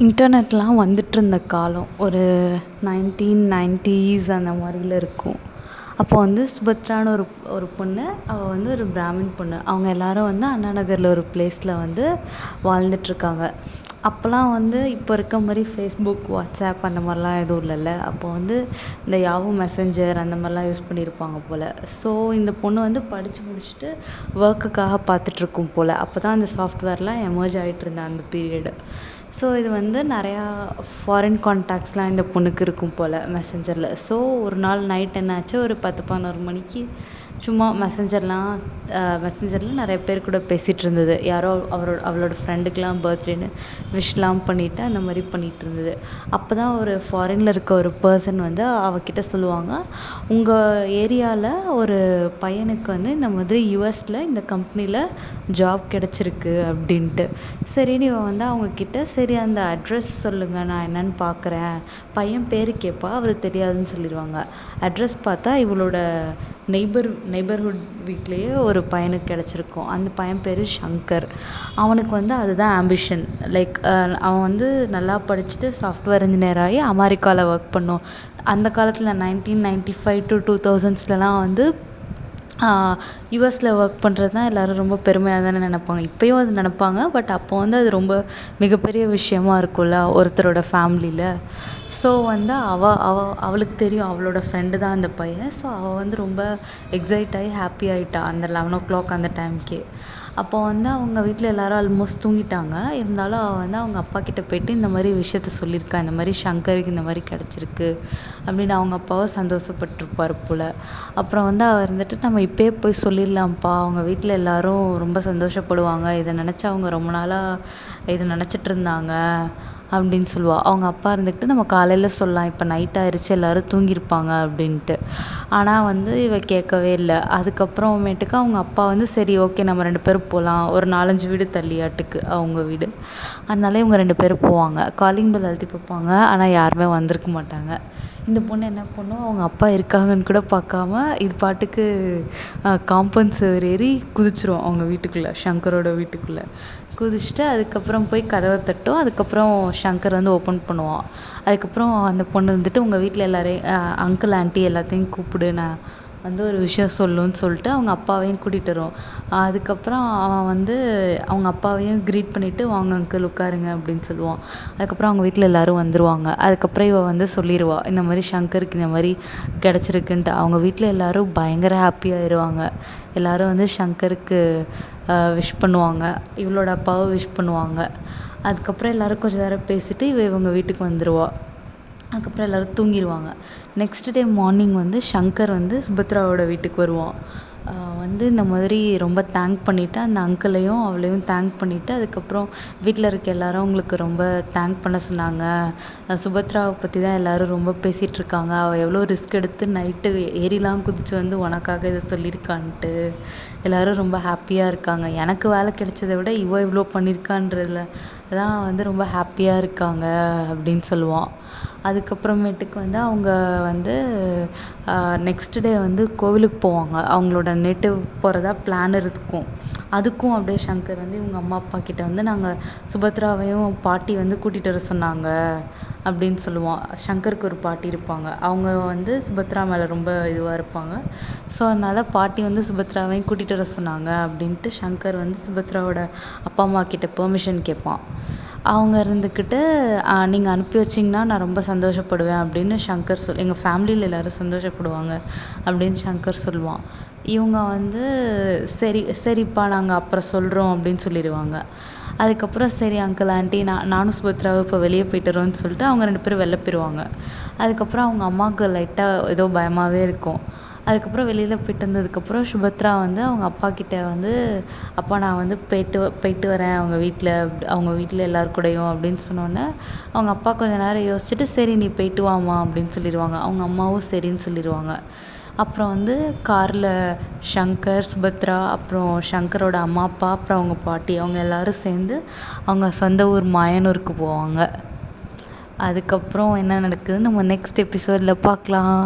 இன்டர்நெட்லாம் வந்துட்டிருந்த காலம். ஒரு nineteen nineties அந்த மாதிரில இருக்கும். அப்போ வந்து சுபத்ரான்னு ஒரு ஒரு பொண்ணு அவள் வந்து ஒரு பிராமின் பொண்ணு. அவங்க எல்லாரும் வந்து அண்ணா நகரில் ஒரு ப்ளேஸில் வந்து வாழ்ந்துட்டிருக்காங்க அப்போல்லாம் வந்து இப்போ இருக்க மாதிரி ஃபேஸ்புக் வாட்ஸ்ஆப் அந்த மாதிரிலாம் எதுவும் இல்லைல்ல. அப்போ வந்து இந்த யாஹூ மெசஞ்சர் அந்த மாதிரிலாம் யூஸ் பண்ணியிருப்பாங்க போல். ஸோ இந்த பொண்ணு வந்து படித்து முடிச்சுட்டு ஒர்க்குக்காக பார்த்துட்ருக்கும் போல். அப்போ தான் அந்த சாஃப்ட்வேர்லாம் எமர்ஜ் ஆகிட்ருந்த அந்த பீரியடு ஸோ இது வந்து நிறையா ஃபாரின் கான்டாக்ட்ஸ்லாம் இந்த பொண்ணுக்கு இருக்கும் போல் மெசஞ்சரில் ஸோ ஒரு நாள் நைட் என்னாச்சு? ஒரு பத்து பதினோரு மணிக்கு சும்மா மெசஞ்சர்லாம் மெசஞ்சரில் நிறைய பேர் கூட பேசிகிட்ருந்தது யாரோ அவரோ அவளோட ஃப்ரெண்டுக்கெலாம் பர்த்டேன்னு விஷ்லாம் பண்ணிவிட்டு அந்த மாதிரி பண்ணிகிட்ருந்தது அப்போ தான் ஒரு ஃபாரினில் இருக்க ஒரு பர்சன் வந்து அவக்கிட்ட சொல்லுவாங்க உங்கள் ஏரியாவில் ஒரு பையனுக்கு வந்து இந்த மாதிரி யுஎஸில் இந்த கம்பெனியில் ஜாப் கிடச்சிருக்கு அப்படின்ட்டு. சரின்னு இவள் வந்து அவங்கக்கிட்ட சரி அந்த அட்ரஸ் சொல்லுங்கள் நான் என்னென்னு பார்க்குறேன் பையன் பேர் கேட்பா அவர் தெரியாதுன்னு சொல்லிடுவாங்க அட்ரஸ் பார்த்தா இவளோட நெய்பர் நெய்பர்ஹுட் வீட்லேயே ஒரு பையனுக்கு கிடச்சிருக்கும். அந்த பையன் பேர் ஷங்கர் அவனுக்கு வந்து அதுதான் ஆம்பிஷன் லைக் அவன் வந்து நல்லா படிச்சுட்டு சாஃப்ட்வேர் இன்ஜினியர் ஆகி அமெரிக்காவில் ஒர்க் பண்ணணும் அந்த காலத்தில் nineteen ninety five to two தௌசண்ட்ஸ்லலாம் வந்து யுஎஸில் ஒர்க் பண்ணுறது தான் எல்லோரும் ரொம்ப பெருமையாக தானே நினப்பாங்க. இப்போயும் அது நினப்பாங்க. பட் அப்போது வந்து அது ரொம்ப மிகப்பெரிய விஷயமா இருக்கும்ல ஒருத்தரோட ஃபேமிலியில் ஸோ வந்து அவள் அவள் அவளுக்கு தெரியும் அவளோட ஃப்ரெண்டு தான் அந்த பையன். ஸோ அவள் வந்து ரொம்ப எக்ஸைட் ஆகி ஹாப்பி ஆகிட்டா அந்த லெவன் ஓ க்ளாக் அந்த டைம்க்கே அப்போ வந்து அவங்க வீட்டில் எல்லோரும் ஆல்மோஸ்ட் தூங்கிட்டாங்க. இருந்தாலும் அவள் வந்து அவங்க அப்பாக்கிட்ட போய்ட்டு இந்த மாதிரி விஷயத்த சொல்லியிருக்கா. இந்த மாதிரி ஷங்கருக்கு இந்த மாதிரி கிடச்சிருக்கு அப்படின்னு அவங்க அப்பாவும் சந்தோஷப்பட்ருப்பார் போல். அப்புறம் வந்து அவள் இருந்துட்டு நம்ம இப்போயே போய் சொல்லிடலாம்ப்பா. அவங்க வீட்டில் எல்லோரும் ரொம்ப சந்தோஷப்படுவாங்க. இதை நினச்சி அவங்க ரொம்ப நாளாக இதை நினச்சிட்ருந்தாங்க அப்படின்னு சொல்லுவாள் அவங்க அப்பா இருந்துக்கிட்டு நம்ம காலையில் சொல்லலாம் இப்போ நைட் ஆயிடுச்சு எல்லோரும் தூங்கியிருப்பாங்க அப்படின்ட்டு. ஆனால் வந்து இவள் கேட்கவே இல்லை. அதுக்கப்புறமேட்டுக்கு அவங்க அப்பா வந்து சரி ஓகே நம்ம ரெண்டு பேரும் போகலாம் ஒரு நாலஞ்சு வீடு தள்ளியாட்டுக்கு அவங்க வீடு. அதனால இவங்க ரெண்டு பேரும் போவாங்க. காலிங் பெல் அழுத்தி பார்ப்பாங்க. ஆனால் யாருமே வந்திருக்க மாட்டாங்க. இந்த பொண்ணு என்ன பண்ணும் அவங்க அப்பா இருக்காங்கன்னு கூட பார்க்காம இது பாட்டுக்கு காம்பவுண்ட் சுவர் ஏறி குதிச்சிடும் அவங்க வீட்டுக்குள்ளே ஷங்கரோட வீட்டுக்குள்ளே. குதிச்சுட்டு அதுக்கப்புறம் போய் கதவை தட்டும். அதுக்கப்புறம் ஷங்கர் வந்து ஓப்பன் பண்ணுவான். அதுக்கப்புறம் அந்த பொண்ணு வந்துட்டு உங்கள் வீட்டில் எல்லோரையும் அங்கிள் ஆண்ட்டி எல்லாத்தையும் கூப்பிடு நான் வந்து ஒரு விஷயம் சொல்லுன்னு சொல்லிட்டு அவங்க அப்பாவையும் கூட்டிகிட்டு வரும். அதுக்கப்புறம் அவன் வந்து அவங்க அப்பாவையும் க்ரீட் பண்ணிவிட்டு வாங்க அங்கிள் உட்காருங்க அப்படின்னு சொல்லுவான். அதுக்கப்புறம் அவங்க வீட்டில் எல்லோரும் வந்துடுவாங்க அதுக்கப்புறம் இவள் வந்து சொல்லிடுவா இந்த மாதிரி ஷங்கருக்கு இந்த மாதிரி கிடச்சிருக்குன்ட்டு. அவங்க வீட்டில் எல்லோரும் பயங்கர ஹாப்பி ஆயிடுவாங்க எல்லோரும் வந்து ஷங்கருக்கு விஷ் பண்ணுவாங்க. இவளோட அப்பாவும் விஷ் பண்ணுவாங்க. அதுக்கப்புறம் எல்லோரும் கொஞ்ச நேரம் பேசிவிட்டு இவள் இவங்க வீட்டுக்கு வந்துடுவா அதுக்கப்புறம் எல்லோரும் தூங்கிடுவாங்க நெக்ஸ்ட்டு டே மார்னிங் வந்து ஷங்கர் வந்து சுபத்ராவோட வீட்டுக்கு வருவான். வந்து இந்த மாதிரி ரொம்ப தேங்க் பண்ணிவிட்டு அந்த அங்கிளையும் அவளையும் தேங்க் பண்ணிவிட்டு அதுக்கப்புறம் வீட்டில் இருக்க எல்லோரும் உங்களுக்கு ரொம்ப தேங்க் பண்ண சொன்னாங்க. சுபத்ராவை பற்றி தான் எல்லோரும் ரொம்ப பேசிகிட்ருக்காங்க அவள் எவ்வளோ ரிஸ்க் எடுத்து நைட்டு ஏறிலாம் குதித்து வந்து உனக்காக இதை சொல்லியிருக்கான்ட்டு எல்லோரும் ரொம்ப ஹாப்பியாக இருக்காங்க. எனக்கு வேலை கிடைச்சத விட இவள் இவ்வளோ பண்ணியிருக்கான்றதுல தான் வந்து ரொம்ப ஹாப்பியாக இருக்காங்க அப்படின்னு சொல்லுவான் அதுக்கப்புறமேட்டுக்கு வந்து அவங்க வந்து நெக்ஸ்ட் டே வந்து கோவிலுக்கு போவாங்க. அவங்களோட நேட்டிவ் போகிறதா பிளான் இருக்கும். அதுக்கும் அப்படியே ஷங்கர் வந்து இவங்க அம்மா அப்பாக்கிட்ட வந்து நாங்கள் சுபத்ராவையும் பாட்டி வந்து கூட்டிகிட்டு வர சொன்னாங்க அப்படின்னு சொல்லுவான் ஷங்கருக்கு ஒரு பாட்டி இருப்பாங்க. அவங்க வந்து சுபத்ரா மேலே ரொம்ப இதுவாக இருப்பாங்க. ஸோ அதனால் பாட்டி வந்து சுபத்ராவையும் கூட்டிகிட்டு வர சொன்னாங்க அப்படின்ட்டு ஷங்கர் வந்து சுபத்ராவோட அப்பா அம்மாக்கிட்ட பெர்மிஷன் கேட்பான். அவங்க இருந்துக்கிட்டு நீங்கள் அனுப்பி வச்சிங்கன்னா நான் ரொம்ப சந்தோஷப்படுவேன் அப்படின்னு ஷங்கர் சொல் எங்கள் ஃபேமிலியில் எல்லோரும் சந்தோஷப்படுவாங்க அப்படின்னு ஷங்கர் சொல்லுவான். இவங்க வந்து சரி சரிப்பா நாங்கள் அப்புறம் சொல்கிறோம் அப்படின்னு சொல்லிடுவாங்க அதுக்கப்புறம் சரி அங்கிள் ஆண்ட்டி நான் நானும் சுபத்ராவும் இப்போ வெளியே போய்ட்டு வரோன்னு சொல்லிட்டு அவங்க ரெண்டு பேரும் வெளில போயிடுவாங்க அதுக்கப்புறம் அவங்க அம்மாவுக்கு லைட்டாக ஏதோ பயமாகவே இருக்கும். அதுக்கப்புறம் வெளியில் போயிட்டு வந்ததுக்கப்புறம் சுபத்ரா வந்து அவங்க அப்பாக்கிட்ட வந்து அப்பா நான் வந்து போயிட்டு போயிட்டு வரேன். அவங்க வீட்டில் அவங்க வீட்டில் எல்லார் கூடயும் அப்படின்னு சொன்னோடனே அவங்க அப்பா கொஞ்ச நேரம் யோசிச்சுட்டு சரி நீ போயிட்டு வாம்மா அப்படின்னு சொல்லிடுவாங்க. அவங்க அம்மாவும் சரின்னு சொல்லிடுவாங்க. அப்புறம் வந்து காரில் ஷங்கர் சுபத்ரா அப்புறம் ஷங்கரோட அம்மா அப்பா அப்புறம் அவங்க பாட்டி அவங்க எல்லோரும் சேர்ந்து அவங்க சொந்த ஊர் மாயனூருக்கு போவாங்க. அதுக்கப்புறம் என்ன நடக்குதுன்னு நம்ம நெக்ஸ்ட் எபிசோடில் பார்க்கலாம்.